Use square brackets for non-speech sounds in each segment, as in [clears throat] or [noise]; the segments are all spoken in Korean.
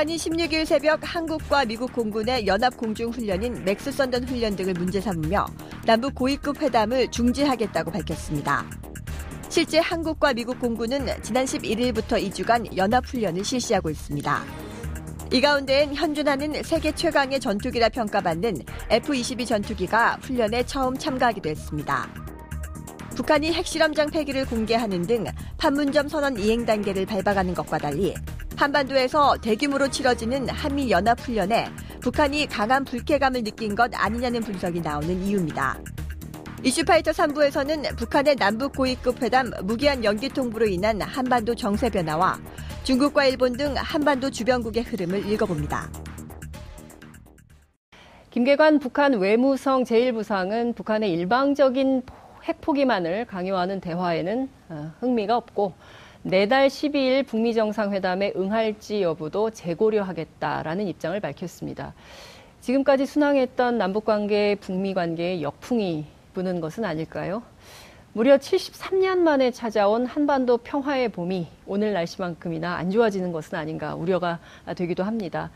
북한이 16일 새벽 한국과 미국 공군의 연합 공중 훈련인 맥스 썬더 훈련 등을 문제 삼으며 남북 고위급 회담을 중지하겠다고 밝혔습니다. 실제 한국과 미국 공군은 지난 11일부터 2주간 연합 훈련을 실시하고 있습니다. 이 가운데엔 현존하는 세계 최강의 전투기라 평가받는 F-22 전투기가 훈련에 처음 참가하기도 했습니다. 북한이 핵실험장 폐기를 공개하는 등 판문점 선언 이행 단계를 밟아가는 것과 달리 한반도에서 대규모로 치러지는 한미 연합훈련에 북한이 강한 불쾌감을 느낀 것 아니냐는 분석이 나오는 이유입니다. 이슈파이터 3부에서는 북한의 남북 고위급 회담 무기한 연기 통보로 인한 한반도 정세 변화와 중국과 일본 등 한반도 주변국의 흐름을 읽어봅니다. 김계관 북한 외무성 제1부상은 북한의 일방적인 핵포기만을 강요하는 대화에는 어, 흥미가 없고 내달 12일 북미 정상회담에 응할지 여부도 재고려하겠다라는 입장을 밝혔습니다. 지금까지 순항했던 남북 관계, 북미 관계에 역풍이 부는 것은 아닐까요? 무려 73년 만에 찾아온 한반도 평화의 봄이 오늘 날씨만큼이나 안 좋아지는 것은 아닌가 우려가 되기도 합니다.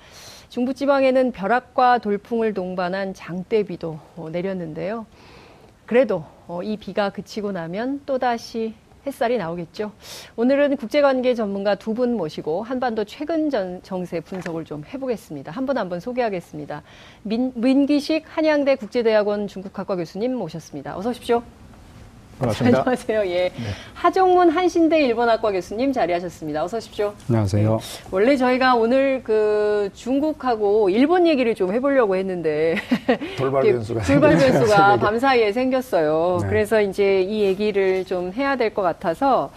중부지방에는 벼락과 돌풍을 동반한 장대비도 내렸는데요. 그래도 이 비가 그치고 나면 또다시 햇살이 나오겠죠. 오늘은 국제관계 전문가 두 분 모시고 한반도 최근 전, 정세 분석을 좀 해보겠습니다. 한 분 한분 소개하겠습니다. 민, 민기식 한양대 국제대학원 중국학과 교수님 모셨습니다. 어서 오십시오. 반갑습니다. 안녕하세요. 예. 네. 하정문 한신대 일본학과 교수님 자리하셨습니다. 어서 오십시오. 안녕하세요. 네. 원래 저희가 오늘 그 중국하고 일본 얘기를 좀 해보려고 했는데 [laughs] 돌발 변수가 돌발 변수가 [laughs] 밤 사이에 생겼어요. 네. 그래서 이제 이 얘기를 좀 해야 될 것 같아서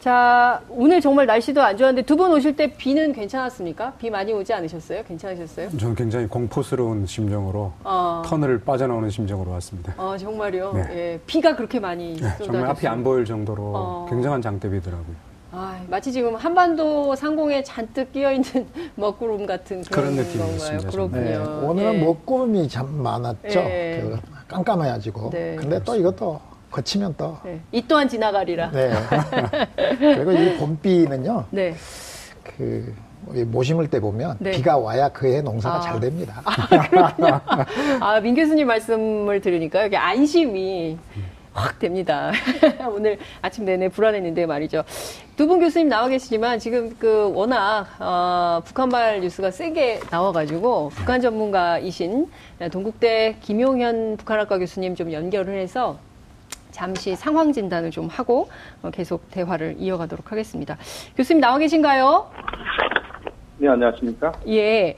자, 오늘 정말 날씨도 안 좋았는데 두 분 오실 때 비는 괜찮았습니까? 비 많이 오지 않으셨어요? 괜찮으셨어요? 저는 굉장히 공포스러운 심정으로 어. 터널을 빠져나오는 심정으로 왔습니다. 어, 정말요? 네. 예, 비가 그렇게 많이 네, 정말 앞이 안 보일 정도로 어. 굉장한 장대비더라고요. 아, 마치 지금 한반도 상공에 잔뜩 끼어 있는 [laughs] 먹구름 같은 그런, 그런 느낌이 있습니다. 그렇군요. 네, 오늘은 예. 먹구름이 참 많았죠. 예. 그 깜깜해가지고. 네. 근데 또 이것도 거치면 또. 네. 이 또한 지나가리라. 네. [laughs] 그리고 이 봄비는요. 네. 그, 모심을 때 보면 네. 비가 와야 그해 농사가 아. 잘 됩니다. 아. 아, 민 교수님 말씀을 들으니까 여기 안심이 확 됩니다. [laughs] 오늘 아침 내내 불안했는데 말이죠. 두 분 교수님 나와 계시지만 지금 그 워낙 어, 북한발 뉴스가 세게 나와가지고 북한 전문가이신 동국대 김용현 북한학과 교수님 좀 연결을 해서 잠시 상황 진단을 좀 하고 어, 계속 대화를 이어가도록 하겠습니다. 교수님 나와 계신가요? 네, 안녕하십니까? 예.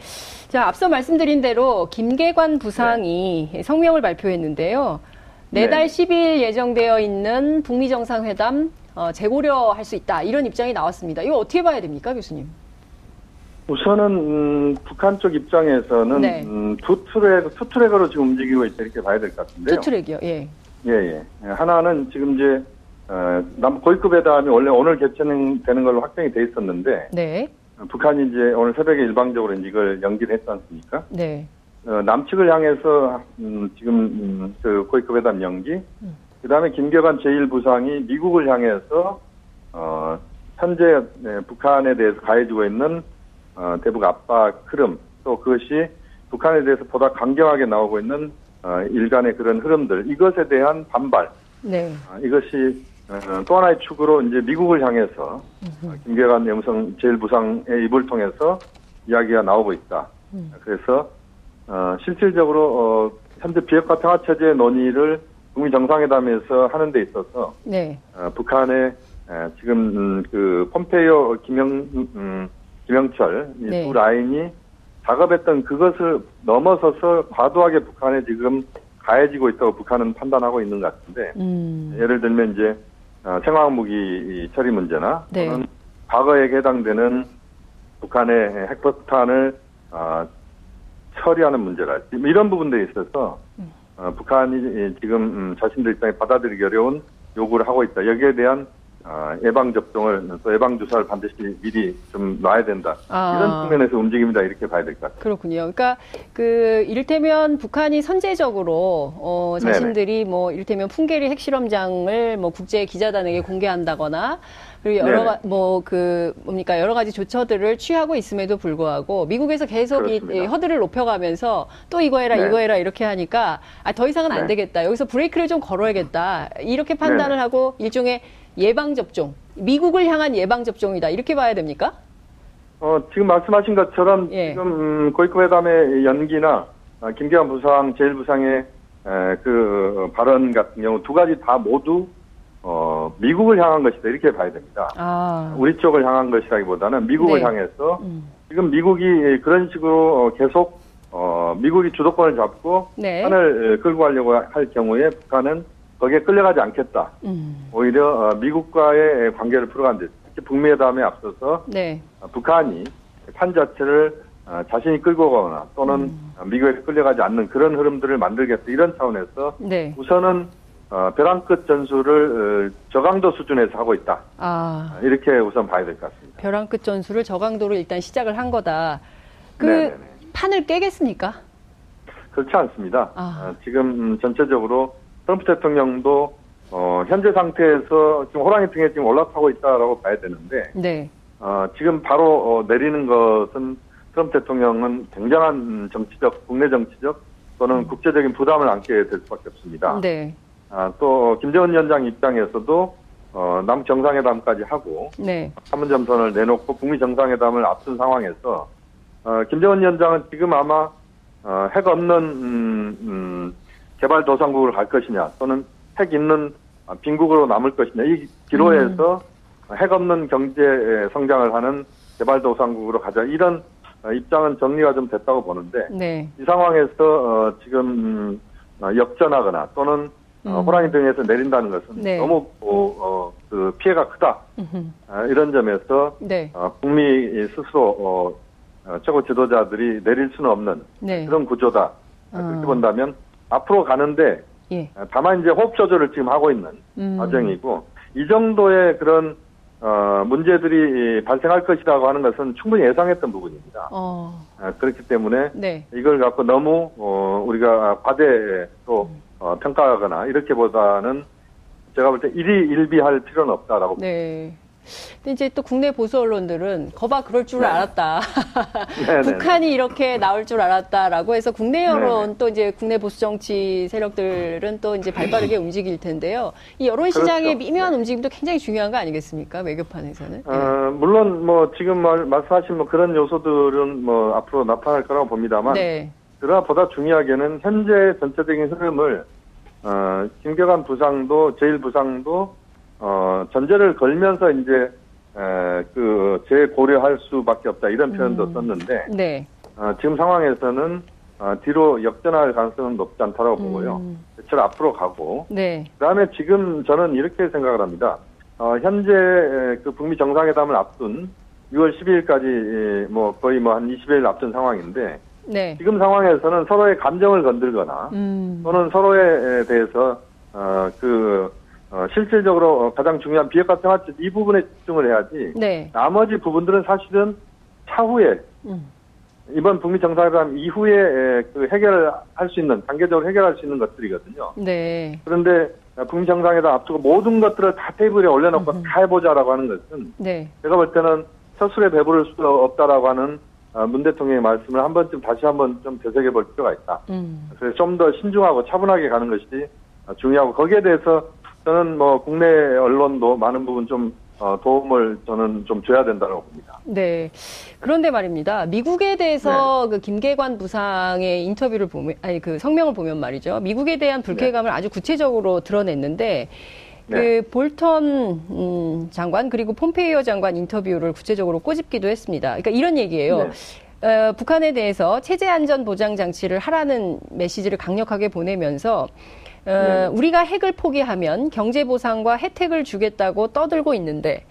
자, 앞서 말씀드린 대로 김계관 부상이 네. 성명을 발표했는데요. 내달 네. 10일 예정되어 있는 북미 정상회담 어, 재고려할 수 있다 이런 입장이 나왔습니다. 이거 어떻게 봐야 됩니까, 교수님? 우선은 음, 북한 쪽 입장에서는 네. 음, two track two track으로 지금 움직이고 있다 이렇게 봐야 될 것 같은데요. two track이요, 예. 예, 예. 하나는 지금 이제, 어, 남, 고위급 회담이 원래 오늘 개최되는 걸로 확정이 돼 있었는데. 네. 북한이 이제 오늘 새벽에 일방적으로 이걸 연기를 했지 않습니까? 네. 어, 남측을 향해서, 음, 지금, 음, 그 고위급 회담 연기. 음. 그 다음에 김계관 제1부상이 미국을 향해서, 어, 현재 네, 북한에 대해서 가해지고 있는, 어, 대북 압박 흐름. 또 그것이 북한에 대해서 보다 강경하게 나오고 있는 어, 일간의 그런 흐름들 이것에 대한 반발. 네. 어, 이것이 어, 또 하나의 축으로 이제 미국을 향해서 김계관 영성 제일 부상의 입을 통해서 이야기가 나오고 있다. 음. 그래서 어, 실질적으로 어, 현재 비핵화 평화 체제 논의를 북미 정상회담에서 하는 데 있어서 네. 어, 북한의 에, 지금 음, 그 폼페이오 김영 음, 김영철 이두 네. 라인이 작업했던 그것을 넘어서서 과도하게 북한에 지금 가해지고 있다고 북한은 판단하고 있는 것 같은데 음. 예를 들면 이제 어, 생화학무기 처리 문제나 네. 또는 과거에 해당되는 북한의 핵폭탄을 어, 처리하는 문제랄지 뭐 이런 부분들에 있어서 음. 어, 북한이 지금 음, 자신들 입장에 받아들이기 어려운 요구를 하고 있다. 여기에 대한 어, 예방 접종을 또 예방 주사를 반드시 미리 좀 놔야 된다 아. 이런 측면에서 움직임이다 이렇게 봐야 될 것 같습니다. 그렇군요. 그러니까 그 이를테면 북한이 선제적으로 어, 자신들이 네네. 뭐 이를테면 풍계리 핵실험장을 뭐 국제 기자단에게 공개한다거나 그리고 여러 가, 뭐그 뭡니까 여러 가지 조처들을 취하고 있음에도 불구하고 미국에서 계속 그렇습니다. 이 허들을 높여가면서 또 이거 해라 네. 이거 해라 이렇게 하니까 아, 더 이상은 네. 안 되겠다 여기서 브레이크를 좀 걸어야겠다 이렇게 판단을 네. 하고 일종의 예방 접종 미국을 향한 예방 접종이다 이렇게 봐야 됩니까? 어 지금 말씀하신 것처럼 예. 지금 음, 고위급 회담의 연기나 아, 김기환 부상 제일부상의 에, 그 발언 같은 경우 두 가지 다 모두 어, 미국을 향한 것이다 이렇게 봐야 됩니다. 아. 우리 쪽을 향한 것이라기보다는 미국을 네. 향해서 음. 지금 미국이 그런 식으로 어, 계속 어, 미국이 주도권을 잡고 네. 판을 끌고 가려고 할 경우에 북한은 거기에 끌려가지 않겠다. 음. 오히려 어, 미국과의 관계를 풀어간 데 특히 북미회담에 앞서서 네. 어, 북한이 판 자체를 어, 자신이 끌고 가거나 또는 음. 미국에 끌려가지 않는 그런 흐름들을 만들겠다 이런 차원에서 네. 우선은 어, 벼랑 끝 전술을 어, 저강도 수준에서 하고 있다. 아. 이렇게 우선 봐야 될 것 같습니다. 벼랑 끝 전술을 저강도로 일단 시작을 한 거다. 그 네네네. 판을 깨겠습니까? 그렇지 않습니다. 아. 어, 지금 전체적으로 트럼프 대통령도 어, 현재 상태에서 지금 호랑이 등에 지금 올라타고 있다라고 봐야 되는데, 네. 어, 지금 바로 어, 내리는 것은 트럼프 대통령은 굉장한 정치적, 국내 정치적 또는 음. 국제적인 부담을 안게 될 수밖에 없습니다. 네. 아, 또 김정은 위원장 입장에서도 어, 남 정상회담까지 하고 네. 판문점선을 내놓고 북미 정상회담을 앞둔 상황에서 어, 김정은 위원장은 지금 아마 어, 핵 없는 음, 음, 개발도상국을 갈 것이냐 또는 핵 있는 빈국으로 남을 것이냐 이 기로에서 음. 핵 없는 경제 성장을 하는 개발도상국으로 가자 이런 어, 입장은 정리가 좀 됐다고 보는데 네. 이 상황에서 어, 지금 음, 어, 역전하거나 또는 어, 음. 호랑이 등에서 내린다는 것은 네. 너무 어, 어, 그 피해가 크다 어, 이런 점에서 네. 어, 북미 스스로 최고 지도자들이 내릴 수는 없는 네. 그런 구조다 그렇게 본다면 앞으로 가는데 예. 다만 이제 호흡 조절을 지금 하고 있는 음. 과정이고 이 정도의 그런 어, 문제들이 발생할 것이라고 하는 것은 충분히 예상했던 부분입니다. 어. 어, 그렇기 때문에 네. 이걸 갖고 너무 어, 우리가 과대 또 음. 어, 평가하거나 이렇게보다는 제가 볼 때 일희일비할 필요는 없다라고. 네. 근데 이제 또 국내 보수 언론들은 거봐 그럴 줄 네. 알았다. [laughs] 네, 네, 북한이 이렇게 나올 줄 알았다라고 해서 국내 여론 네네. 또 이제 국내 보수 정치 세력들은 또 이제 발빠르게 [clears throat] 움직일 텐데요. 이 여론 시장의 그렇죠. 미묘한 네. 움직임도 굉장히 중요한 거 아니겠습니까? 외교판에서는. 어, 물론 뭐 지금 말, 말씀하신 뭐 그런 요소들은 뭐 앞으로 나타날 거라고 봅니다만. 네. 그러나 보다 중요하게는 현재 전체적인 흐름을 어, 김경환 부상도 제일 부상도 어, 전제를 걸면서 이제 에, 그 재고려할 수밖에 없다 이런 표현도 음. 썼는데 네. 어, 지금 상황에서는 어, 뒤로 역전할 가능성은 높지 않다고 음. 보고요. 대체 앞으로 가고 네. 그다음에 지금 저는 이렇게 생각을 합니다. 어, 현재 그 북미 정상회담을 앞둔 6월 12일까지 뭐 거의 뭐 한 20일 앞둔 상황인데 네. 지금 상황에서는 서로의 감정을 건들거나 음. 또는 서로에 대해서 어 그 어, 실질적으로 가장 중요한 비핵화 생활체 이 부분에 집중을 해야지 네. 나머지 부분들은 사실은 차후에 음. 이번 북미 정상회담 이후에 그 해결할 수 있는 단계적으로 해결할 수 있는 것들이거든요. 네. 그런데 북미 정상회담 앞두고 모든 것들을 다 테이블에 올려놓고 음흠. 다 해보자라고 하는 것은 네. 제가 볼 때는 첫술에 배부를 수 없다라고 하는 어, 문 대통령의 말씀을 한 번쯤 다시 한번 좀 되새겨 볼 필요가 있다. 음. 그래서 좀 더 신중하고 차분하게 가는 것이 중요하고 거기에 대해서 저는 뭐 국내 언론도 많은 부분 좀 어, 도움을 저는 좀 줘야 된다고 봅니다. 네. 그런데 말입니다. 미국에 대해서 네. 그 김계관 부상의 인터뷰를 보면, 아니 그 성명을 보면 말이죠. 미국에 대한 불쾌감을 네. 아주 구체적으로 드러냈는데, 그 네. 볼턴 음, 장관 그리고 폼페이오 장관 인터뷰를 구체적으로 꼬집기도 했습니다. 그러니까 이런 얘기예요. 네. 어, 북한에 대해서 체제 안전 보장 장치를 하라는 메시지를 강력하게 보내면서 어, 네. 우리가 핵을 포기하면 경제 보상과 혜택을 주겠다고 떠들고 있는데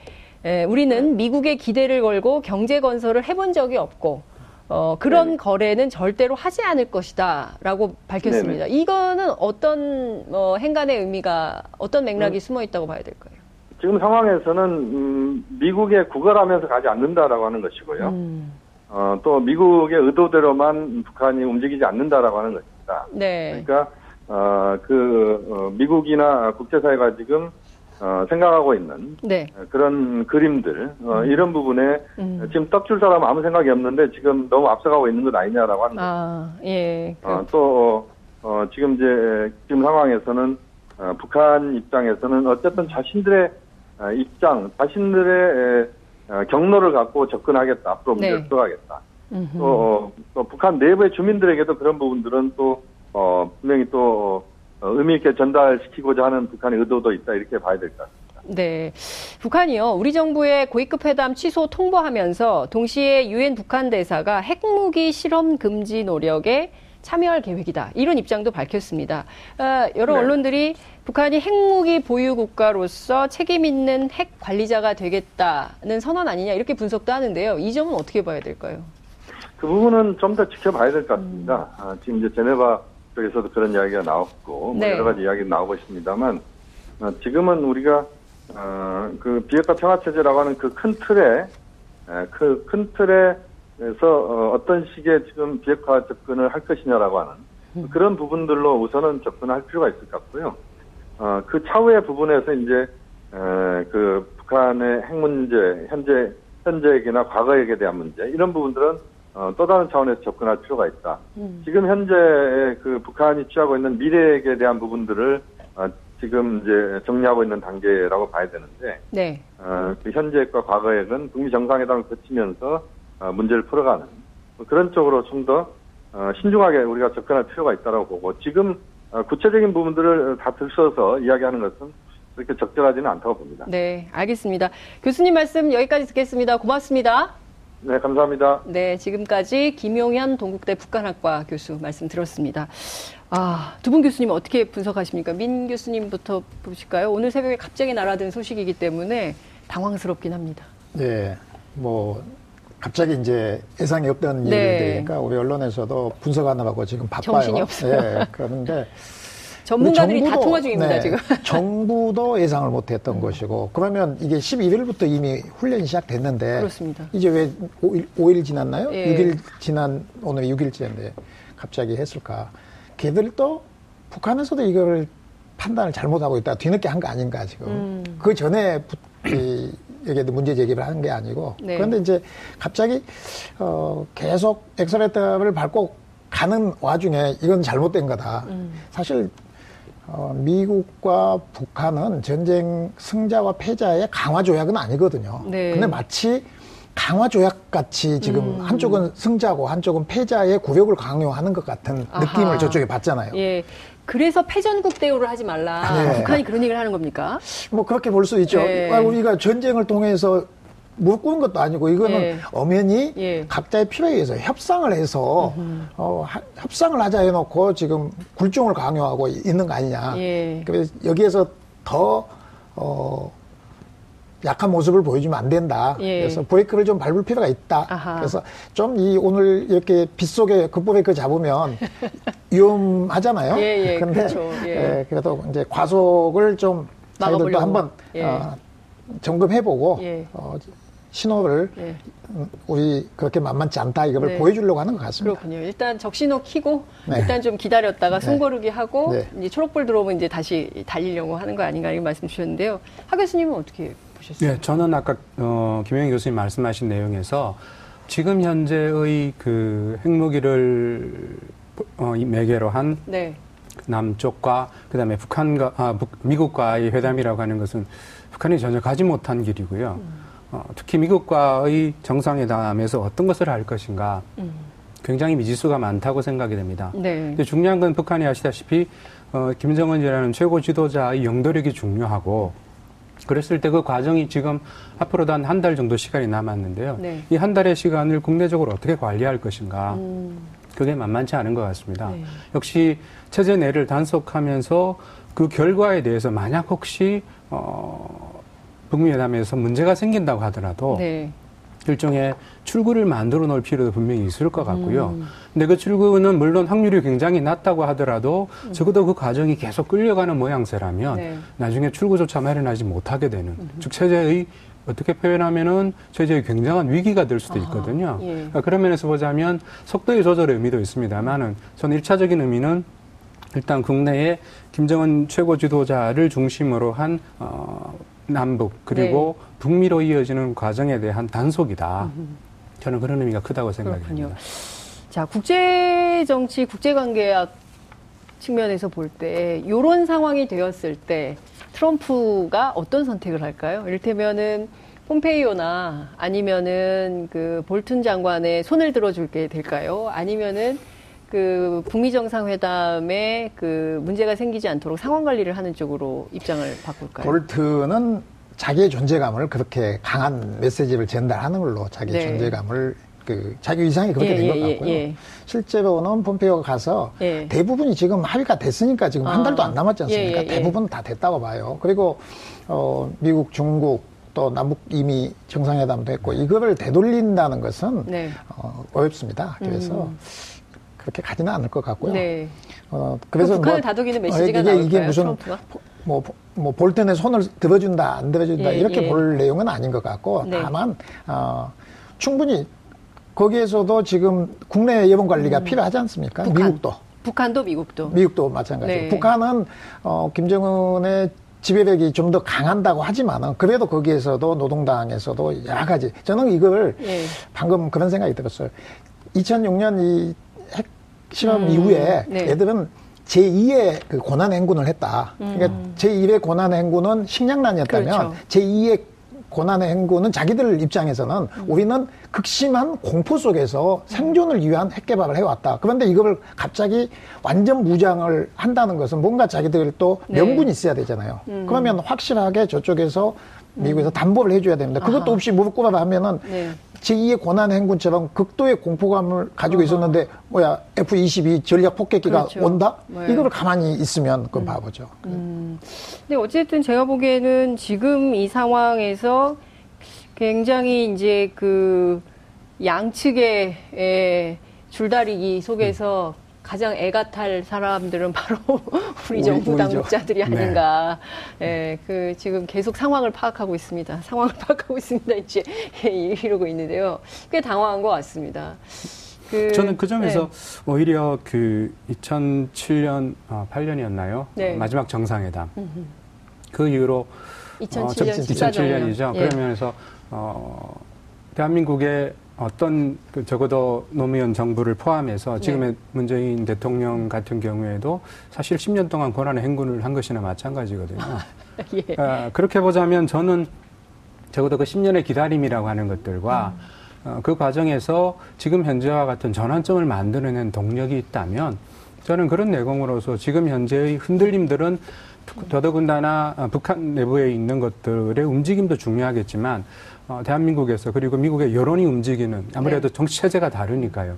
에, 우리는 네. 미국의 기대를 걸고 경제 건설을 해본 적이 없고 어, 그런 네. 거래는 절대로 하지 않을 것이다 라고 밝혔습니다. 네네. 이거는 어떤 어, 행간의 의미가 어떤 맥락이 음. 숨어 있다고 봐야 될까요? 지금 상황에서는 음, 미국에 구걸하면서 가지 않는다라고 하는 것이고요. 음. 어, 또 미국의 의도대로만 북한이 움직이지 않는다라고 하는 것입니다. 네. 그러니까 어, 그 어, 미국이나 국제사회가 지금 어, 생각하고 있는 네. 그런 그림들 어, 음. 이런 부분에 음. 지금 떡줄 사람 아무 생각이 없는데 지금 너무 앞서가고 있는 것 아니냐라고 하는 아, 거죠. 예. 어, 또 어, 지금 이제 지금 상황에서는 어, 북한 입장에서는 어쨌든 자신들의 어, 입장, 자신들의 어, 경로를 갖고 접근하겠다. 앞으로 문제를 네. 풀어가겠다. 또, 어, 또 북한 내부의 주민들에게도 그런 부분들은 또 어, 분명히 또 어, 의미 있게 전달시키고자 하는 북한의 의도도 있다 이렇게 봐야 될 것 같습니다. 네. 북한이요. 우리 정부의 고위급 회담 취소 통보하면서 동시에 유엔 북한 대사가 핵무기 실험 금지 노력에 참여할 계획이다. 이런 입장도 밝혔습니다. 어, 여러 네. 언론들이 북한이 핵무기 보유 국가로서 책임 있는 핵 관리자가 되겠다는 선언 아니냐 이렇게 분석도 하는데요. 이 점은 어떻게 봐야 될까요? 그 부분은 좀 더 지켜봐야 될 것 같습니다. 음. 아, 지금 이제 제네바 쪽에서도 그런 이야기가 나왔고 뭐 네. 뭐 여러 가지 이야기 나오고 있습니다만 어, 지금은 우리가 어, 그 비핵화 평화 체제라고 하는 그 큰 틀에 그 큰 틀에서 어, 어떤 식의 지금 비핵화 접근을 할 것이냐라고 하는 음. 그런 부분들로 우선은 접근할 필요가 있을 것 같고요. 어, 그 차후의 부분에서 이제 에, 그 북한의 핵 문제, 현재 현재 얘기나 과거 얘기에 대한 문제 이런 부분들은 어, 또 다른 차원에서 접근할 필요가 있다. 음. 지금 현재 그 북한이 취하고 있는 미래에 대한 부분들을 어, 지금 이제 정리하고 있는 단계라고 봐야 되는데, 네. 어, 그 현재과 과거에는 북미 정상회담을 거치면서 어, 문제를 풀어가는 뭐 그런 쪽으로 좀 더 어, 신중하게 우리가 접근할 필요가 있다고 보고 지금 어, 구체적인 부분들을 다 들춰서 이야기하는 것은 그렇게 적절하지는 않다고 봅니다. 네, 알겠습니다. 교수님 말씀 여기까지 듣겠습니다. 고맙습니다. 네, 감사합니다. 네, 지금까지 김용현 동국대 북한학과 교수 말씀 들었습니다. 아, 두 분 교수님 어떻게 분석하십니까? 민 교수님부터 보실까요? 오늘 새벽에 갑자기 날아든 소식이기 때문에 당황스럽긴 합니다. 네, 뭐 갑자기 이제 예상이 없던 네. 일이 되니까 우리 언론에서도 분석하느라고 지금 바빠요. 정신이 없어요. 네, 그런데 전문가들이 다 통화 중입니다, 네, 지금. [laughs] 정부도 예상을 못 했던 음. 것이고, 그러면 이게 11일부터 이미 훈련이 시작됐는데. 그렇습니다. 이제 왜 5일, 5일 지났나요? 예. 6일 지난, 오늘 6일째인데 갑자기 했을까. 걔들도 북한에서도 이걸 판단을 잘못하고 있다. 뒤늦게 한 거 아닌가, 지금. 음. 그 전에 이, 여기에도 문제 제기를 하는 게 아니고. 네. 그런데 이제 갑자기, 어, 계속 엑셀레터를 밟고 가는 와중에 이건 잘못된 거다. 음. 사실 어, 미국과 북한은 전쟁 승자와 패자의 강화 조약은 아니거든요. 네. 근데 마치 강화 조약 같이 지금 음. 한쪽은 승자고 한쪽은 패자의 구력을 강요하는 것 같은 아하. 느낌을 저쪽에 받잖아요. 예. 그래서 패전국 대우를 하지 말라. 네. 북한이 그런 얘기를 하는 겁니까? 뭐 그렇게 볼 수 있죠. 네. 우리가 전쟁을 통해서 무릎 는 것도 아니고 이거는 예. 엄연히 예. 각자의 필요에 의해서 협상을 해서 어, 하, 협상을 하자 해놓고 지금 굴종을 강요하고 있는 거 아니냐. 예. 그래서 여기에서 더 어, 약한 모습을 보여주면 안 된다. 예. 그래서 브레이크를 좀 밟을 필요가 있다. 아하. 그래서 좀 이 오늘 이렇게 빗속에 급브레이크 잡으면 [laughs] 위험하잖아요. 예, 예, 근데 그렇죠. 예. 예, 그래도 이제 과속을 좀 저희들도 한번 예. 어, 점검해보고 예. 어, 신호를 네. 우리 그렇게 만만치 않다 이걸 네. 보여주려고 하는 것 같습니다. 그렇군요. 일단 적신호 키고 네. 일단 좀 기다렸다가 네. 숨고르기 하고 네. 이제 초록불 들어오면 이제 다시 달리려고 하는 거 아닌가 이런 말씀 주셨는데요. 하 교수님은 어떻게 보셨어요? 네, 저는 아까 어, 김영희 교수님 말씀하신 내용에서 지금 현재의 그 핵무기를 어, 매개로 한 네. 남쪽과 그다음에 북한과 아, 미국과의 회담이라고 하는 것은 북한이 전혀 가지 못한 길이고요. 음. 어, 특히 미국과의 정상회담에서 어떤 것을 할 것인가 음. 굉장히 미지수가 많다고 생각이 됩니다. 네. 근데 중요한 건 북한이 아시다시피 어, 김정은이라는 최고 지도자의 영도력이 중요하고 그랬을 때 그 과정이 지금 앞으로도 한 한 달 정도 시간이 남았는데요. 네. 이한 달의 시간을 국내적으로 어떻게 관리할 것인가. 음. 그게 만만치 않은 것 같습니다. 네. 역시 체제 내를 단속하면서 그 결과에 대해서 만약 혹시 어, 북미 회담에서 문제가 생긴다고 하더라도 네. 일종의 출구를 만들어 놓을 필요도 분명히 있을 것 같고요. 음. 근데 그 출구는 물론 확률이 굉장히 낮다고 하더라도 음. 적어도 그 과정이 계속 끌려가는 모양새라면 네. 나중에 출구조차 마련하지 못하게 되는 음. 즉 체제의 어떻게 표현하면은 체제의 굉장한 위기가 될 수도 있거든요. 아, 예. 그러니까 그런 면에서 보자면 속도의 조절의 의미도 있습니다만은 저는 일차적인 의미는 일단 국내에 김정은 최고 지도자를 중심으로 한 어, 남북 그리고 네. 북미로 이어지는 과정에 대한 단속이다. 저는 그런 의미가 크다고 생각합니다. 자, 국제 정치, 국제 관계학 측면에서 볼 때 이런 상황이 되었을 때 트럼프가 어떤 선택을 할까요? 이를테면은 폼페이오나 아니면은 그 볼튼 장관의 손을 들어줄게 될까요? 아니면은 그 북미 정상회담에 그 문제가 생기지 않도록 상황 관리를 하는 쪽으로 입장을 바꿀까요? 볼트는 자기의 존재감을 그렇게 강한 메시지를 전달하는 걸로 자기 네. 존재감을 그 자기 위상이 그렇게 예, 된것 예, 같고요. 예, 실제로는 폼페이오가 가서 예. 대부분이 지금 합의가 됐으니까 지금 아. 한 달도 안 남았지 않습니까? 예, 예, 대부분 다 됐다고 봐요. 그리고 어 미국, 중국 또 남북 이미 정상회담도 했고 이거를 되돌린다는 것은 네. 어, 어렵습니다. 그래서 음. 그렇게 가지는 않을 것 같고요. 네. 어, 그래서 북한을 뭐, 다독이는 메시지가 어, 이게, 나올까요? 이게 무슨 트럼프가? 뭐, 뭐, 볼텐에 손을 들어준다, 안 들어준다, 예, 이렇게 예. 볼 내용은 아닌 것 같고, 네. 다만, 어, 충분히 거기에서도 지금 국내 예방 관리가 음. 필요하지 않습니까? 북한. 미국도. 북한도 미국도. 미국도 마찬가지고. 네. 북한은, 어, 김정은의 지배력이 좀 더 강한다고 하지만은 그래도 거기에서도 노동당에서도 여러 가지 저는 이걸 예. 방금 그런 생각이 들었어요. 2006년 이 핵실험 음. 이후에 네. 애들은 제2의 그 고난 행군을 했다. 그러니까 음. 제1의 고난 행군은 식량난이었다면 그렇죠. 제2의 고난의 행군은 자기들 입장에서는 음. 우리는 극심한 공포 속에서 생존을 위한 핵 개발을 해왔다. 그런데 이걸 갑자기 완전 무장을 한다는 것은 뭔가 자기들 또 네. 명분이 네. 있어야 되잖아요. 음. 그러면 확실하게 저쪽에서 미국에서 음. 담보를 해줘야 됩니다. 그것도 아하. 없이 무릎 꿇어라 하면은 네. 제2의 고난 행군처럼 극도의 공포감을 가지고 있었는데 뭐야 F-22 전략 폭격기가 그렇죠. 온다? 네. 이거를 가만히 있으면 그건 음. 바보죠. 음. 근데 어쨌든 제가 보기에는 지금 이 상황에서 굉장히 이제 그 양측의 줄다리기 속에서 음. 가장 애가 탈 사람들은 바로 [laughs] 우리 정부 당국자들이 아닌가. 네. 예, 그 지금 계속 상황을 파악하고 있습니다. [laughs] 상황을 파악하고 있습니다. 이제 예, [laughs] 이러고 있는데요. 꽤 당황한 것 같습니다. 그, 저는 그 점에서 네. 오히려 그 2007년, 어, 8년이었나요? 네. 마지막 정상회담. 음흠. 그 이후로 2007년, 어, 2007년이죠. 예. 그러면서 어, 대한민국의 어떤 그 적어도 노무현 정부를 포함해서 네. 지금의 네. 문재인 대통령 같은 경우에도 사실 10년 동안 권한의 행군을 한 것이나 마찬가지거든요. [laughs] 예. 아, 그렇게 보자면 저는 적어도 그 10년의 기다림이라고 하는 것들과 음. 어, 그 과정에서 지금 현재와 같은 전환점을 만들어낸 동력이 있다면 저는 그런 내공으로서 지금 현재의 흔들림들은 더더군다나 북한 내부에 있는 것들의 움직임도 중요하겠지만 어, 대한민국에서 그리고 미국의 여론이 움직이는 아무래도 네. 정치 체제가 다르니까요.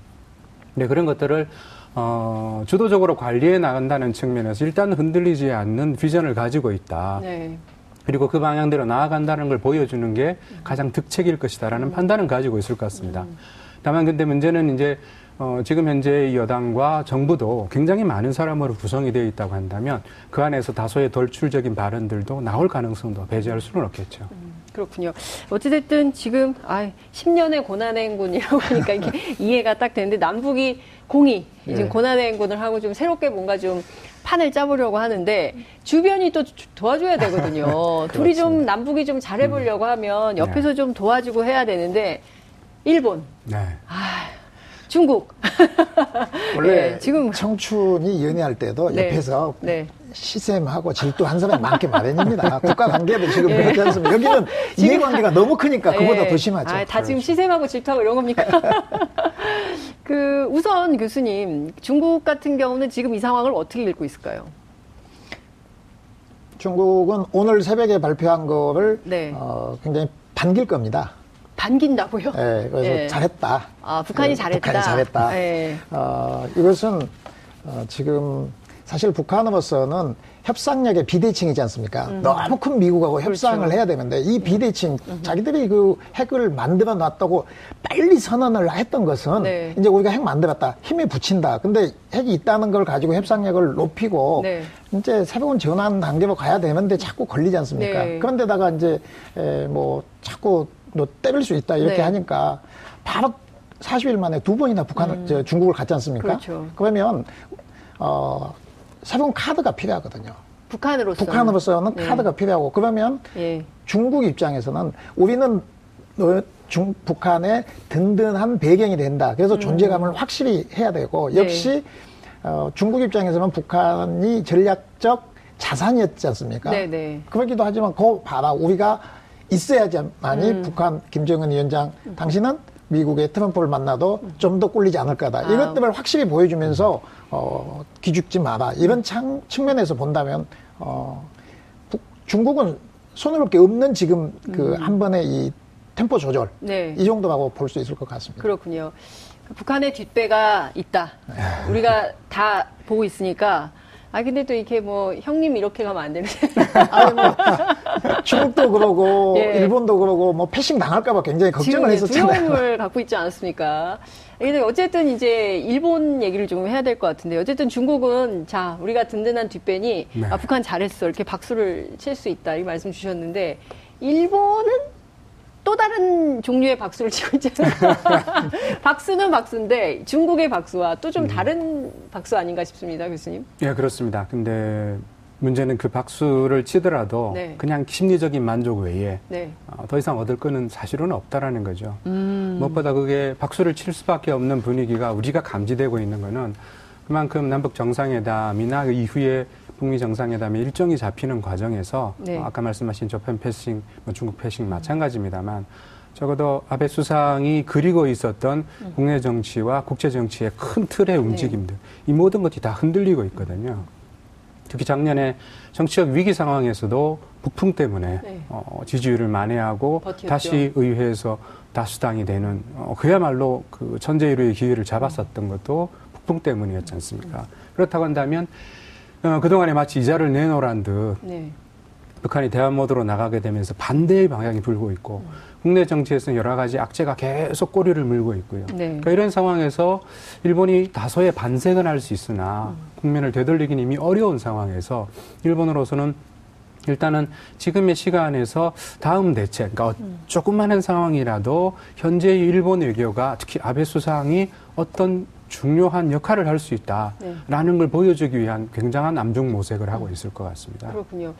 네, 그런 것들을 어, 주도적으로 관리해 나간다는 측면에서 일단 흔들리지 않는 비전을 가지고 있다. 네. 그리고 그 방향대로 나아간다는 걸 보여주는 게 가장 득책일 것이다라는 음. 판단은 가지고 있을 것 같습니다. 음. 다만 근데 문제는 이제 어, 지금 현재 여당과 정부도 굉장히 많은 사람으로 구성이 되어 있다고 한다면 그 안에서 다소의 덜출적인 발언들도 나올 가능성도 배제할 수는 없겠죠. 음. 그렇군요. 어찌됐든 지금 아 10년의 고난의 행군이라고 하니까 이게 [laughs] 이해가 딱 되는데 남북이 공이 이제 네. 고난의 행군을 하고 좀 새롭게 뭔가 좀 판을 짜보려고 하는데 주변이 또 도와줘야 되거든요. [laughs] 둘이 좀 남북이 좀 잘해보려고 하면 옆에서 네. 좀 도와주고 해야 되는데 일본, 네. 아, 중국. [laughs] 원래 네, 지금 청춘이 연애할 때도 네. 옆에서 네. 시샘하고 질투한 사람이 많게 마련입니다. [laughs] 국가 관계도 지금 예. 그렇지 않습니까? 여기는 이해관계가 너무 크니까 그보다 예. 더 심하죠. 아, 다 지금 시샘하고 질투하고 이런 겁니까? [laughs] 그 우선 교수님 중국 같은 경우는 지금 이 상황을 어떻게 읽고 있을까요? 중국은 오늘 새벽에 발표한 거를 네. 어, 굉장히 반길 겁니다. 반긴다고요? 네, 그래서 네. 잘했다. 아, 북한이 네, 잘했다. 북한이 잘했다. 네. 어, 이것은 어, 지금 사실 북한으로서는 협상력의 비대칭이지 않습니까? 음. 너무 큰 미국하고 그렇죠. 협상을 해야 되는데 이 음. 비대칭 음. 자기들이 그 핵을 만들어 놨다고 빨리 선언을 했던 것은 네. 이제 우리가 핵 만들었다 힘이 붙인다. 근데 핵이 있다는 걸 가지고 협상력을 높이고 네. 이제 새로운 전환 단계로 가야 되는데 자꾸 걸리지 않습니까? 네. 그런데다가 이제 에, 뭐 자꾸 너 때릴 수 있다 이렇게 네. 하니까 바로 40일 만에 두 번이나 북한을 음. 저 중국을 갔지 않습니까? 그렇죠. 그러면 어 새로운 카드가 필요하거든요. 북한으로서 북한으로서는 네. 카드가 필요하고 그러면 예. 중국 입장에서는 우리는 중 북한의 든든한 배경이 된다. 그래서 음. 존재감을 확실히 해야 되고 네. 역시 어, 중국 입장에서는 북한이 전략적 자산이었지 않습니까? 네네. 네. 그렇기도 하지만 그 봐라 우리가 있어야지만이 음. 북한 김정은 위원장 당신은 미국의 트럼프를 만나도 좀 더 꿀리지 않을 거다. 아. 이것들을 확실히 보여주면서 어, 기죽지 마라. 이런 창, 측면에서 본다면 어, 부, 중국은 손을 볼게 없는 지금 그한 음. 번의 이 템포 조절 네. 이 정도라고 볼 수 있을 것 같습니다. 그렇군요. 북한의 뒷배가 있다. 네. 우리가 다 보고 있으니까 아 근데 또 이렇게 뭐 형님 이렇게 가면 안 되는데. [laughs] 아니 뭐 중국도 그러고 [laughs] 예. 일본도 그러고 뭐 패싱 당할까봐 굉장히 걱정을 했었잖아요. 두려움을 [laughs] 갖고 있지 않았습니까? 근데 어쨌든 이제 일본 얘기를 좀 해야 될 것 같은데 어쨌든 중국은 자 우리가 든든한 뒷배니 네. 아, 북한 잘했어 이렇게 박수를 칠 수 있다 이 말씀 주셨는데 일본은 또 다른 종류의 박수를 치고 있잖아요. 박수는 박수인데 중국의 박수와 또좀 음. 다른 박수 아닌가 싶습니다, 교수님. 예, 그렇습니다. 근데 문제는 그 박수를 치더라도 네. 그냥 심리적인 만족 외에 네. 어, 더 이상 얻을 거는 사실은 없다라는 거죠. 음. 무엇보다 그게 박수를 칠 수밖에 없는 분위기가 우리가 감지되고 있는 거는 그만큼 남북 정상회담이나 그 이후에 북미 정상회담의 일정이 잡히는 과정에서 네. 어, 아까 말씀하신 저편 패싱, 뭐 중국 패싱 마찬가지입니다만 적어도 아베 수상이 그리고 있었던 음. 국내 정치와 국제 정치의 큰 틀의 움직임들 네. 이 모든 것이 다 흔들리고 있거든요. 특히 작년에 정치적 위기 상황에서도 북풍 때문에 네. 어, 지지율을 만회하고 버텼죠. 다시 의회에서 다수당이 되는 어, 그야말로 그 천재일우의 기회를 잡았었던 것도 북풍 때문이었지 않습니까? 음. 그렇다고 한다면 어, 그동안에 마치 이자를 내놓으란 듯 네. 북한이 대화 모드로 나가게 되면서 반대의 방향이 불고 있고 음. 국내 정치에서는 여러 가지 악재가 계속 꼬리를 물고 있고요. 네. 그러니까 이런 상황에서 일본이 다소의 반색은 할 수 있으나 음. 국면을 되돌리긴 이미 어려운 상황에서 일본으로서는 일단은 지금의 시간에서 다음 대책, 그러니까 음. 조금만한 상황이라도 현재의 일본 외교가 특히 아베 수상이 어떤 중요한 역할을 할 수 있다라는 네. 걸 보여주기 위한 굉장한 암중 모색을 하고 있을 것 같습니다. 그렇군요.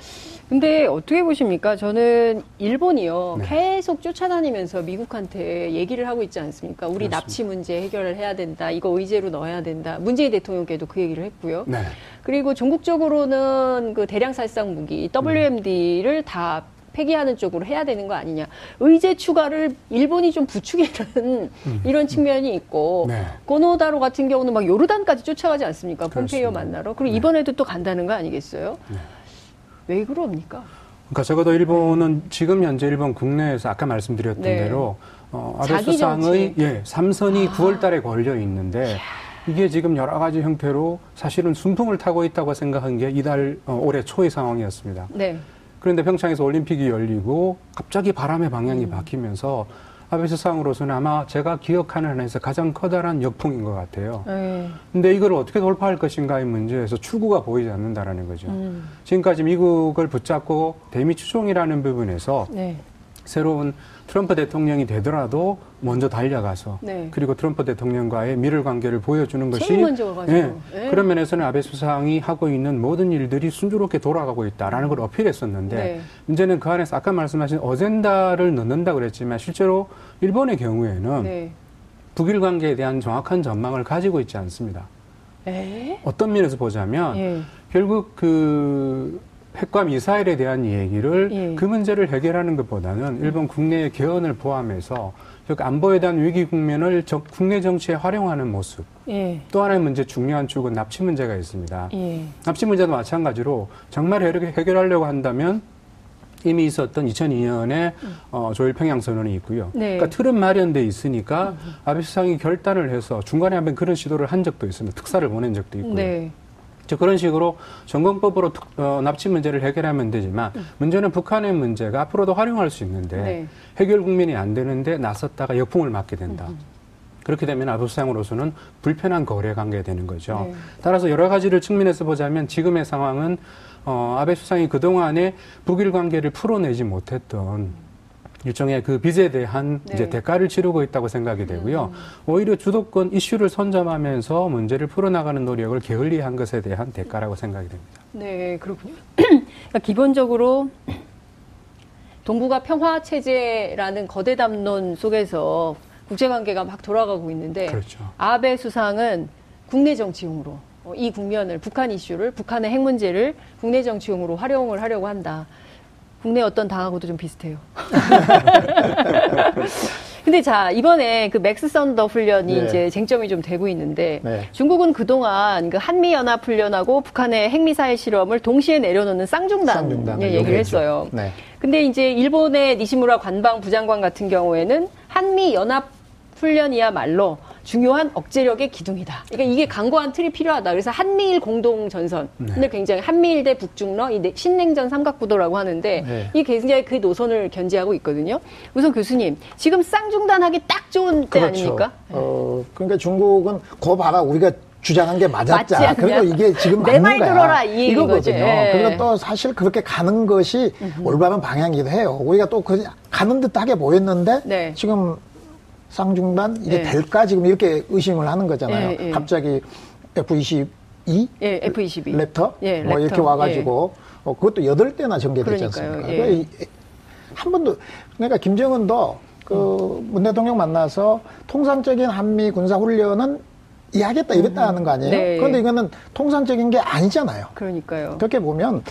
근데 어떻게 보십니까? 저는 일본이요 네. 계속 쫓아다니면서 미국한테 얘기를 하고 있지 않습니까? 우리 그렇습니다. 납치 문제 해결을 해야 된다. 이거 의제로 넣어야 된다. 문재인 대통령께도 그 얘기를 했고요. 네. 그리고 전국적으로는 그 대량 살상 무기 WMD를 음. 다 폐기하는 쪽으로 해야 되는 거 아니냐. 의제 추가를 일본이 좀 부추기는 음. 이런 측면이 있고 네. 고노다로 같은 경우는 막 요르단까지 쫓아가지 않습니까? 폼페이오 만나러. 그리고 네. 이번에도 또 간다는 거 아니겠어요? 네. 왜 그럽니까? 그러니까 적어도 일본은 지금 현재 일본 국내에서 아까 말씀드렸던 네. 대로 어, 아베 수상의 예, 삼선이 아. 9월 달에 걸려 있는데 이게 지금 여러 가지 형태로 사실은 순풍을 타고 있다고 생각한 게 이달 어, 올해 초의 상황이었습니다. 네. 그런데 평창에서 올림픽이 열리고 갑자기 바람의 방향이 음. 바뀌면서 아베 수상으로서는 아마 제가 기억하는 한에서 가장 커다란 역풍인 것 같아요. 네. 근데 이걸 어떻게 돌파할 것인가의 문제에서 출구가 보이지 않는다라는 거죠. 음. 지금까지 미국을 붙잡고 대미 추종이라는 부분에서 네. 새로운 트럼프 대통령이 되더라도 먼저 달려가서 네. 그리고 트럼프 대통령과의 미를 관계를 보여주는 것이 예, 네. 그런 면에서는 아베 수상이 하고 있는 모든 일들이 순조롭게 돌아가고 있다라는 걸 어필했었는데 네. 문제는 그 안에서 아까 말씀하신 어젠다를 넣는다 그랬지만 실제로 일본의 경우에는 네. 북일 관계에 대한 정확한 전망을 가지고 있지 않습니다. 에? 어떤 면에서 보자면 예. 결국 그 핵과 미사일에 대한 얘기를 예. 그 문제를 해결하는 것보다는 일본 국내의 개헌을 포함해서 즉 안보에 대한 위기 국면을 저, 국내 정치에 활용하는 모습. 예. 또 하나의 문제 중요한 축은 납치 문제가 있습니다. 예. 납치 문제도 마찬가지로 정말 해결하려고 한다면 이미 있었던 2002년에 음. 어, 조일 평양 선언이 있고요. 네. 그러니까 틀은 마련돼 있으니까 음. 아베 수상이 결단을 해서 중간에 한번 그런 시도를 한 적도 있습니다. 특사를 보낸 적도 있고요. 네. 그런 식으로 전공법으로 어, 납치 문제를 해결하면 되지만 음. 문제는 북한의 문제가 앞으로도 활용할 수 있는데 네. 해결 국민이 안 되는데 나섰다가 역풍을 맞게 된다. 음. 그렇게 되면 아부상으로서는 불편한 거래 관계가 되는 거죠. 네. 따라서 여러 가지를 측면에서 보자면 지금의 상황은 어, 아베 수상이 그동안에 북일 관계를 풀어내지 못했던 일종의 그 빚에 대한 네. 이제 대가를 치르고 있다고 생각이 되고요. 음. 오히려 주도권 이슈를 선점하면서 문제를 풀어나가는 노력을 게을리한 것에 대한 대가라고 생각이 됩니다. 네, 그렇군요. [clears throat] 그러니까 기본적으로 동북아 평화 체제라는 거대 담론 속에서 국제 관계가 막 돌아가고 있는데 그렇죠. 아베 수상은 국내 정치용으로 어, 이 국면을 북한 이슈를 북한의 핵 문제를 국내 정치용으로 활용을 하려고 한다. 국내 어떤 당하고도 좀 비슷해요. [laughs] 근데 자 이번에 그 맥스 썬더 훈련이 네. 이제 쟁점이 좀 되고 있는데 네. 중국은 그동안 그 한미 연합 훈련하고 북한의 핵미사일 실험을 동시에 내려놓는 쌍중단 얘기를 했어요. 네. 근데 이제 일본의 니시무라 관방 부장관 같은 경우에는 한미 연합 훈련이야말로 중요한 억제력의 기둥이다. 그러니까 이게 강고한 틀이 필요하다. 그래서 한미일 공동 전선. 네. 근데 굉장히 한미일 대 북중러 이 신냉전 삼각구도라고 하는데 네. 이 굉장히 그 노선을 견지하고 있거든요. 우선 교수님, 지금 쌍중단하기 딱 좋은 때 그렇죠. 아닙니까? 어, 그러니까 중국은 거 봐라 우리가 주장한 게 맞았자. 그리고 이게 지금 맞는 내말 들어라 이 이거거든요. 예. 그리고 또 사실 그렇게 가는 것이 올바른 방향이기도 해요. 우리가 또그 가는 듯하게 보였는데 네. 지금 쌍중단 이게 네. 될까 지금 이렇게 의심을 하는 거잖아요. 예, 예. 갑자기 F22 예, F22 랩터 예, 뭐 랩터. 이렇게 와가지고 예. 어, 그것도 여덟 대나 전개됐지 않습니까? 예. 그러니까 한 번도 그러니까 김정은도 그문 음. 대통령 만나서 통상적인 한미 군사 훈련은 이해하겠다 이랬다 음. 하는 거 아니에요? 네. 그런데 이거는 통상적인 게 아니잖아요. 그러니까요. 그렇게 보면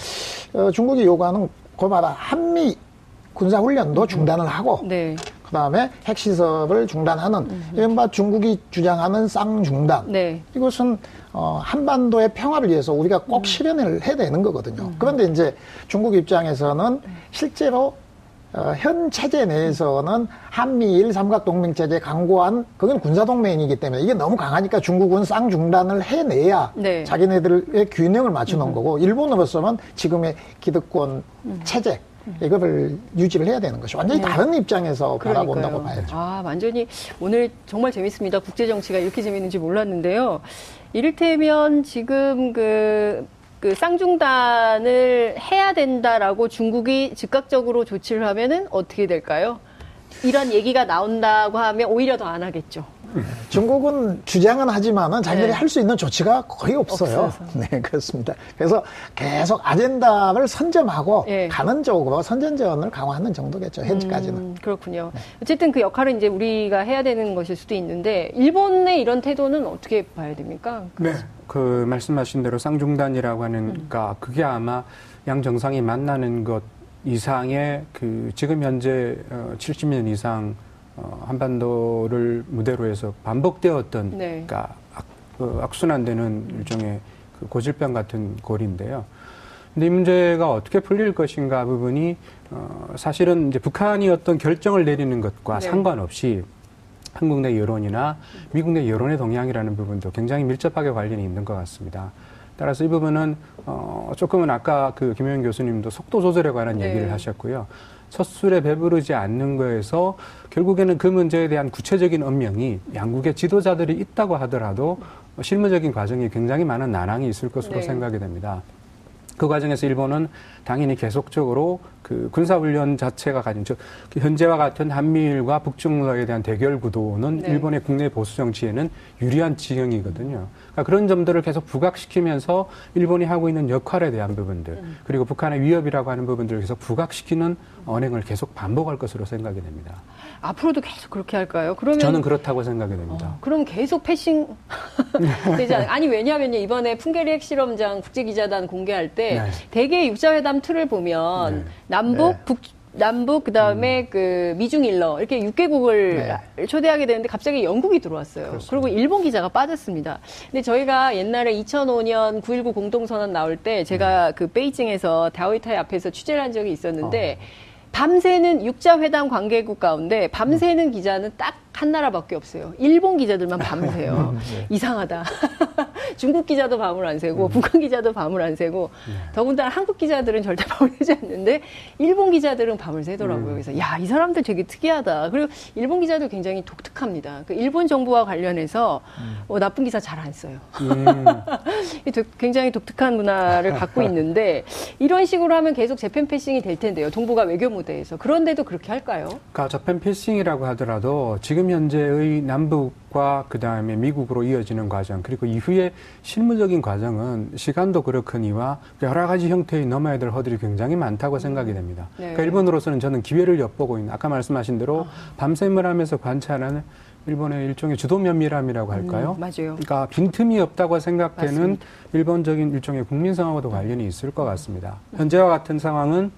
어, 중국이 요구하는 그마다 한미 군사 훈련도 음. 중단을 하고 네. 그다음에 핵시설을 중단하는 음. 이른바 중국이 주장하는 쌍중단. 네. 이것은 어, 한반도의 평화를 위해서 우리가 꼭 음. 실현을 해야 되는 거거든요. 음. 그런데 이제 중국 입장에서는 실제로 어, 현 체제 내에서는 한미일 삼각동맹 체제 강고한 그건 군사동맹이기 때문에 이게 너무 강하니까 중국은 쌍중단을 해내야 네. 자기네들의 균형을 맞추는 음. 거고 일본으로서는 지금의 기득권 음. 체제 이거를 유지를 해야 되는 것이 완전히 네. 다른 입장에서 그러니까요. 바라본다고 봐야죠. 아, 완전히 오늘 정말 재밌습니다. 국제 정치가 이렇게 재밌는지 몰랐는데요. 이를테면 지금 그, 그 쌍중단을 해야 된다라고 중국이 즉각적으로 조치를 하면은 어떻게 될까요? 이런 얘기가 나온다고 하면 오히려 더 안 하겠죠. 중국은 주장은 하지만은 자기들이 네. 할수 있는 조치가 거의 없어요. 없어서. [laughs] 네, 그렇습니다. 그래서 계속 아젠다를 선점하고 네. 가는 쪽으로 선전전을 강화하는 정도겠죠. 현재까지는. 음, 그렇군요. 네. 어쨌든 그 역할을 이제 우리가 해야 되는 것일 수도 있는데 일본의 이런 태도는 어떻게 봐야 됩니까? 네. 그 말씀하신 대로 쌍중단이라고 하는 음. 그러니까 그게 아마 양 정상이 만나는 것 이상의 그 지금 현재 70년 어, 이상 어, 한반도를 무대로 해서 반복되었던 네. 그러니까 악, 그 악순환되는 일종의 그 고질병 같은 골인데요. 근데 이 문제가 어떻게 풀릴 것인가 부분이 어, 사실은 이제 북한이 어떤 결정을 내리는 것과 네. 상관없이 한국 내 여론이나 미국 내 여론의 동향이라는 부분도 굉장히 밀접하게 관련이 있는 것 같습니다. 따라서 이 부분은 어, 조금은 아까 그 김효영 교수님도 속도 조절에 관한 네. 얘기를 하셨고요. 첫 술에 배부르지 않는 거에서 결국에는 그 문제에 대한 구체적인 언명이 양국의 지도자들이 있다고 하더라도 실무적인 과정이 굉장히 많은 난항이 있을 것으로 네. 생각이 됩니다. 그 과정에서 일본은 당연히 계속적으로 그 군사훈련 자체가 가진 즉그 현재와 같은 한미일과 북중러에 대한 대결 구도는 네. 일본의 국내 보수 정치에는 유리한 지형이거든요. 그러니까 그런 점들을 계속 부각시키면서 일본이 하고 있는 역할에 대한 부분들 음. 그리고 북한의 위협이라고 하는 부분들을 계속 부각시키는 언행을 계속 반복할 것으로 생각이 됩니다. 앞으로도 계속 그렇게 할까요? 그러면 저는 그렇다고 생각이 됩니다. 어, 그럼 계속 패싱 [laughs] 되지 않아요? 아니 왜냐하면 이번에 풍계리 핵실험장 국제기자단 공개할 때 네. 대개 육자회담 틀을 보면 네. 남북 네. 북 남북 그다음에 음. 그 미중 일러 이렇게 6개국을 네. 초대하게 되는데 갑자기 영국이 들어왔어요. 그렇습니다. 그리고 일본 기자가 빠졌습니다. 근데 저희가 옛날에 2005년 9.19 공동선언 나올 때 제가 네. 그 베이징에서 다오이타이 앞에서 취재를 한 적이 있었는데 어. 밤새는 육자회담 관계국 가운데 밤새는 기자는 딱 한 나라밖에 없어요. 일본 기자들만 밤새요. [laughs] 네. 이상하다. 중국 기자도 밤을 안 새고 음. 북한 기자도 밤을 안 새고 네. 더군다나 한국 기자들은 절대 [laughs] 밤을 새지 않는데 일본 기자들은 밤을 새더라고요. 음. 그래서 야 이 사람들 되게 특이하다. 그리고 일본 기자도 굉장히 독특합니다. 그 일본 정부와 관련해서 음. 어, 나쁜 기사 잘 안 써요. [laughs] 음. 굉장히 독특한 문화를 갖고 [laughs] 있는데 이런 식으로 하면 계속 재팬 패싱이 될 텐데요. 동북아 외교 무대에서 그런데도 그렇게 할까요? 그러니까 재팬 패싱이라고 하더라도 지금 현재의 남북 과 그 다음에 미국으로 이어지는 과정 그리고 이후에 실무적인 과정은 시간도 그렇거니와 여러 가지 형태의 넘어야 될 허들이 굉장히 많다고 생각이 됩니다. 네. 그러니까 일본으로서는 저는 기회를 엿보고 있는 아까 말씀하신 대로 아. 밤샘을 하면서 관찰하는 일본의 일종의 주도 면밀함이라고 할까요? 음, 맞아요. 그러니까 빈틈이 없다고 생각되는 맞습니다. 일본적인 일종의 국민성하고도 관련이 있을 것 같습니다. 현재와 같은 상황은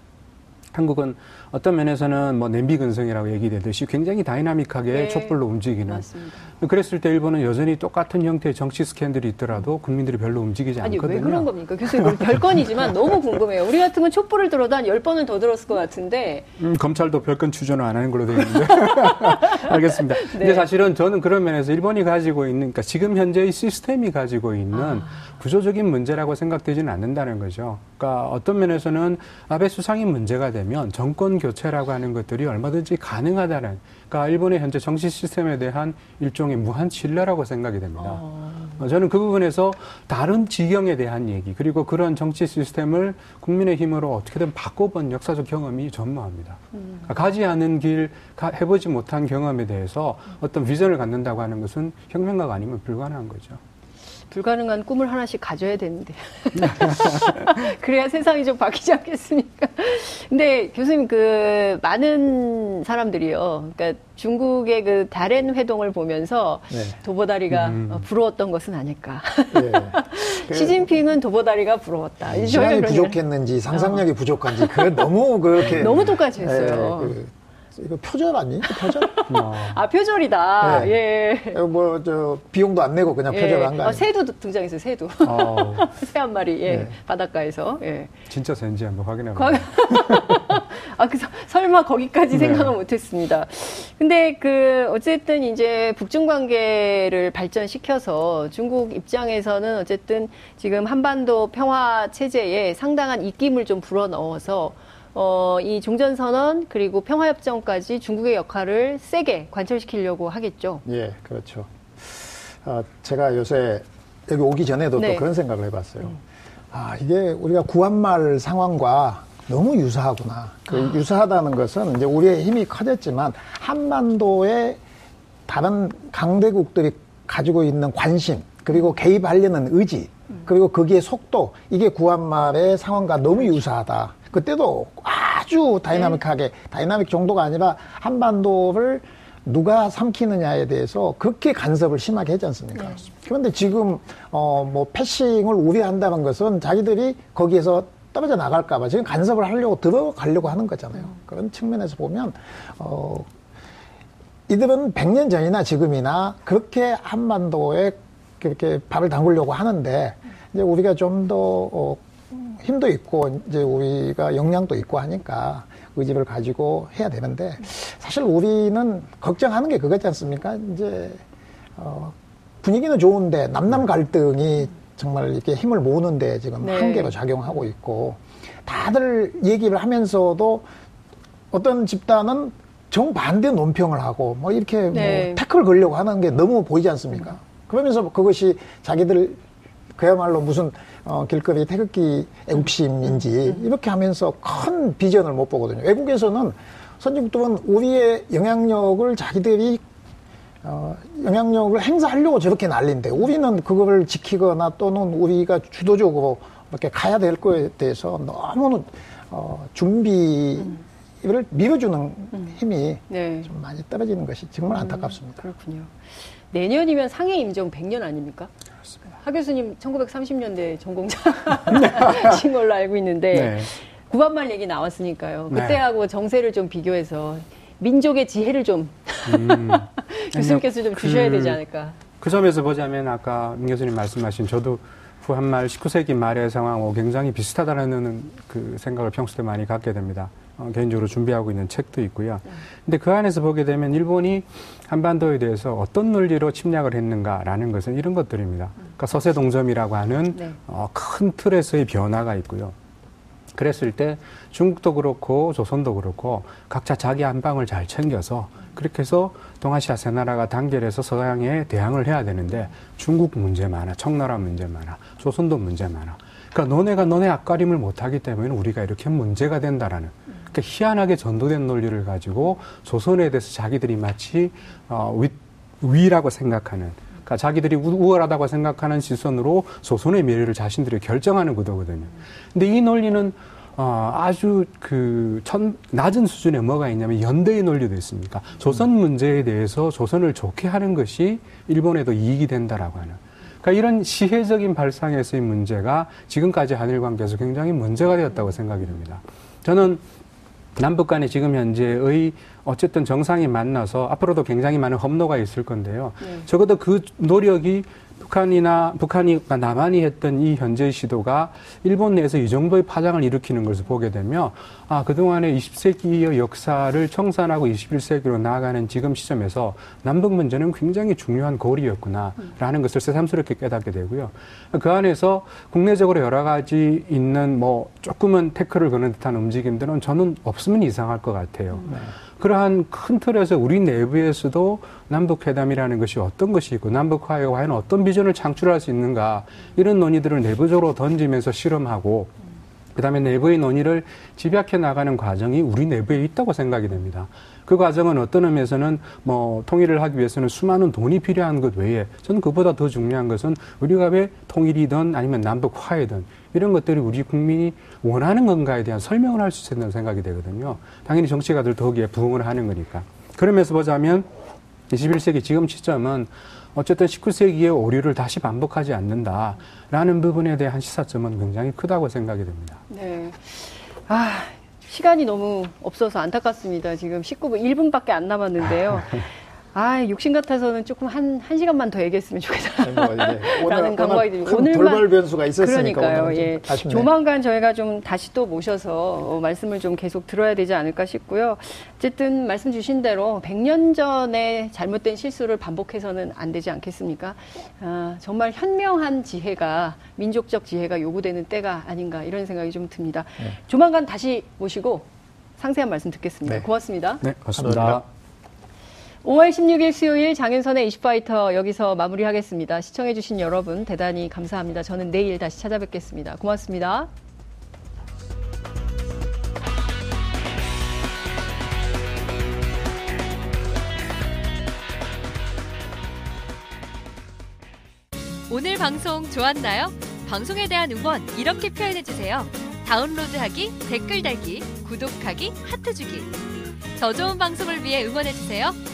한국은 어떤 면에서는 뭐 냄비 근성이라고 얘기되듯이 굉장히 다이나믹하게 네. 촛불로 움직이는. 맞습니다. 그랬을 때 일본은 여전히 똑같은 형태의 정치 스캔들이 있더라도 국민들이 별로 움직이지 아니, 않거든요. 왜 그런 겁니까? 교수님, 별건이지만 너무 궁금해요. 우리 같은 건 촛불을 들어도 한 10번은 더 들었을 것 같은데. 음, 검찰도 별건 추전을 안 하는 걸로 되어 있는데. [laughs] 알겠습니다. 네. 근데 사실은 저는 그런 면에서 일본이 가지고 있는, 그러니까 지금 현재의 시스템이 가지고 있는 아. 구조적인 문제라고 생각되지는 않는다는 거죠. 그러니까 어떤 면에서는 아베 수상이 문제가 되면 정권 교체라고 하는 것들이 얼마든지 가능하다는 그러니까 일본의 현재 정치 시스템에 대한 일종의 무한 신뢰라고 생각이 됩니다. 어... 저는 그 부분에서 다른 지경에 대한 얘기 그리고 그런 정치 시스템을 국민의 힘으로 어떻게든 바꿔본 역사적 경험이 전무합니다. 음. 그러니까 가지 않은 길, 해보지 못한 경험에 대해서 어떤 비전을 갖는다고 하는 것은 혁명가가 아니면 불가능한 거죠. 불가능한 꿈을 하나씩 가져야 되는데. [laughs] 그래야 세상이 좀 바뀌지 않겠습니까? 근데 교수님, 그, 많은 사람들이요. 그러니까 중국의 그 다렌 회동을 보면서 네. 도보다리가 음. 부러웠던 것은 아닐까. 네. [laughs] 시진핑은 도보다리가 부러웠다. 시간이 부족했는지 상상력이 어. 부족한지, 그 너무 그렇게. [laughs] 너무 똑같이 했어요. 네, 그 이거 표절 아니? 표절? 어. 아 표절이다. 네. 예. 뭐 저 비용도 안 내고 그냥 표절한 예. 거 아니에요? 아, 새도 등장했어요. 새도. 어. [laughs] 새한 마리. 예. 네. 바닷가에서. 예. 진짜 새인지 한번 확인해 봐. [laughs] 아, 그래서 설마 거기까지 네. 생각은 못했습니다. 근데 그 어쨌든 이제 북중 관계를 발전시켜서 중국 입장에서는 어쨌든 지금 한반도 평화 체제에 상당한 입김을 좀 불어넣어서 어, 이 종전선언 그리고 평화협정까지 중국의 역할을 세게 관철시키려고 하겠죠. 예, 그렇죠. 아, 제가 요새 여기 오기 전에도 네. 또 그런 생각을 해봤어요. 음. 아, 이게 우리가 구한말 상황과 너무 유사하구나. 그 아. 유사하다는 것은 이제 우리의 힘이 커졌지만 한반도의 다른 강대국들이 가지고 있는 관심 그리고 개입하려는 의지 그리고 거기에 속도 이게 구한말의 상황과 너무 유사하다. 그때도 아주 다이나믹하게 다이나믹 정도가 아니라 한반도를 누가 삼키느냐에 대해서 그렇게 간섭을 심하게 했지 않습니까? 네. 그런데 지금 어 뭐 패싱을 우려한다는 것은 자기들이 거기에서 떨어져 나갈까봐 지금 간섭을 하려고 들어가려고 하는 거잖아요. 음. 그런 측면에서 보면 어 이들은 100년 전이나 지금이나 그렇게 한반도에 그렇게 발을 담그려고 하는데 이제 우리가 좀더 어, 힘도 있고 이제 우리가 역량도 있고 하니까 의지를 가지고 해야 되는데 사실 우리는 걱정하는 게 그거지 않습니까? 이제 어 분위기는 좋은데 남남 갈등이 정말 이렇게 힘을 모으는데 지금 네. 한계로 작용하고 있고 다들 얘기를 하면서도 어떤 집단은 정반대 논평을 하고 뭐 이렇게 뭐 네. 뭐 태클 걸려고 하는 게 너무 보이지 않습니까? 그러면서 그것이 자기들 그야말로 무슨 어, 길거리 태극기 애국심인지 이렇게 하면서 큰 비전을 못 보거든요. 외국에서는 선진국들은 우리의 영향력을 자기들이 어, 영향력을 행사하려고 저렇게 날린데 우리는 그거를 지키거나 또는 우리가 주도적으로 이렇게 가야 될 거에 대해서 너무 어, 준비를 밀어주는 힘이 네. 좀 많이 떨어지는 것이 정말 음, 안타깝습니다. 음, 그렇군요. 내년이면 상해 임종 100년 아닙니까? 하 교수님 1930년대 전공자신 [laughs] 걸로 알고 있는데 네. 구반말 얘기 나왔으니까요. 네. 그때하고 네. 정세를 좀 비교해서 민족의 지혜를 좀 음. [laughs] 교수님께서 좀 주셔야 되지 그 않을까. 그 점에서 보자면 아까 민 교수님 말씀하신 저도 후한말 19세기 말의 상황하고 굉장히 비슷하다는 그 생각을 평소 때 많이 갖게 됩니다. 어, 개인적으로 준비하고 있는 책도 있고요. 근데 그 안에서 보게 되면 일본이 한반도에 대해서 어떤 논리로 침략을 했는가라는 것은 이런 것들입니다. 그러니까 서세동점이라고 하는 네. 어, 큰 틀에서의 변화가 있고요. 그랬을 때 중국도 그렇고 조선도 그렇고 각자 자기 한 방을 잘 챙겨서 그렇게 해서 동아시아 세 나라가 단결해서 서양에 대항을 해야 되는데 중국 문제 많아, 청나라 문제 많아, 조선도 문제 많아. 그러니까 너네가 너네 앞가림을 못하기 때문에 우리가 이렇게 문제가 된다라는 그러니까 희한하게 전도된 논리를 가지고 조선에 대해서 자기들이 마치 어, 위, 위라고 생각하는 그러니까 자기들이 우월하다고 생각하는 시선으로 조선의 미래를 자신들이 결정하는 구도거든요. 근데 이 논리는 어, 아주 그 천, 낮은 수준에 뭐가 있냐면 연대의 논리도 있습니까? 조선 문제에 대해서 조선을 좋게 하는 것이 일본에도 이익이 된다라고 하는. 그러니까 이런 시혜적인 발상에서의 문제가 지금까지 한일 관계에서 굉장히 문제가 되었다고 생각이 됩니다. 저는 남북 간에 지금 현재의 어쨌든 정상이 만나서 앞으로도 굉장히 많은 험로가 있을 건데요. 네. 적어도 그 노력이 북한이나 북한이 남한이 했던 이 현재 시도가 일본 내에서 이 정도의 파장을 일으키는 것을 보게 되면 아 그동안의 20세기의 역사를 청산하고 21세기로 나아가는 지금 시점에서 남북 문제는 굉장히 중요한 고리였구나라는 것을 새삼스럽게 깨닫게 되고요. 그 안에서 국내적으로 여러 가지 있는 뭐 조금은 태클을 거는 듯한 움직임들은 저는 없으면 이상할 것 같아요. 네. 그러한 큰 틀에서 우리 내부에서도 남북회담이라는 것이 어떤 것이고 남북화에 과연 어떤 비전을 창출할 수 있는가 이런 논의들을 내부적으로 던지면서 실험하고 그다음에 내부의 논의를 집약해 나가는 과정이 우리 내부에 있다고 생각이 됩니다. 그 과정은 어떤 의미에서는 뭐 통일을 하기 위해서는 수많은 돈이 필요한 것 외에 저는 그보다 더 중요한 것은 우리가 왜 통일이든 아니면 남북화이든 이런 것들이 우리 국민이 원하는 건가에 대한 설명을 할 수 있다는 생각이 되거든요. 당연히 정치가들 더기에 부응을 하는 거니까. 그러면서 보자면 21세기 지금 시점은 어쨌든 19세기의 오류를 다시 반복하지 않는다라는 부분에 대한 시사점은 굉장히 크다고 생각이 됩니다. 네. 아, 시간이 너무 없어서 안타깝습니다. 지금 19분, 1분밖에 안 남았는데요. [laughs] 아, 욕심 같아서는 조금 한, 한 시간만 더 얘기했으면 좋겠다. 뭐 라는 강박이 듭니다. 오늘만. 돌발 변수가 있었으니까. 그러니까요. 예. 아쉽네. 조만간 저희가 좀 다시 또 모셔서 어, 말씀을 좀 계속 들어야 되지 않을까 싶고요. 어쨌든 말씀 주신 대로 100년 전에 잘못된 실수를 반복해서는 안 되지 않겠습니까? 아, 정말 현명한 지혜가, 민족적 지혜가 요구되는 때가 아닌가 이런 생각이 좀 듭니다. 네. 조만간 다시 모시고 상세한 말씀 듣겠습니다. 네. 고맙습니다. 네, 고맙습니다. 5월 16일 수요일 장윤선의 이슈파이터 여기서 마무리하겠습니다. 시청해주신 여러분 대단히 감사합니다. 저는 내일 다시 찾아뵙겠습니다. 고맙습니다. 오늘 방송 좋았나요? 방송에 대한 응원 이렇게 표현해주세요. 다운로드하기, 댓글 달기, 구독하기, 하트 주기. 더 좋은 방송을 위해 응원해주세요.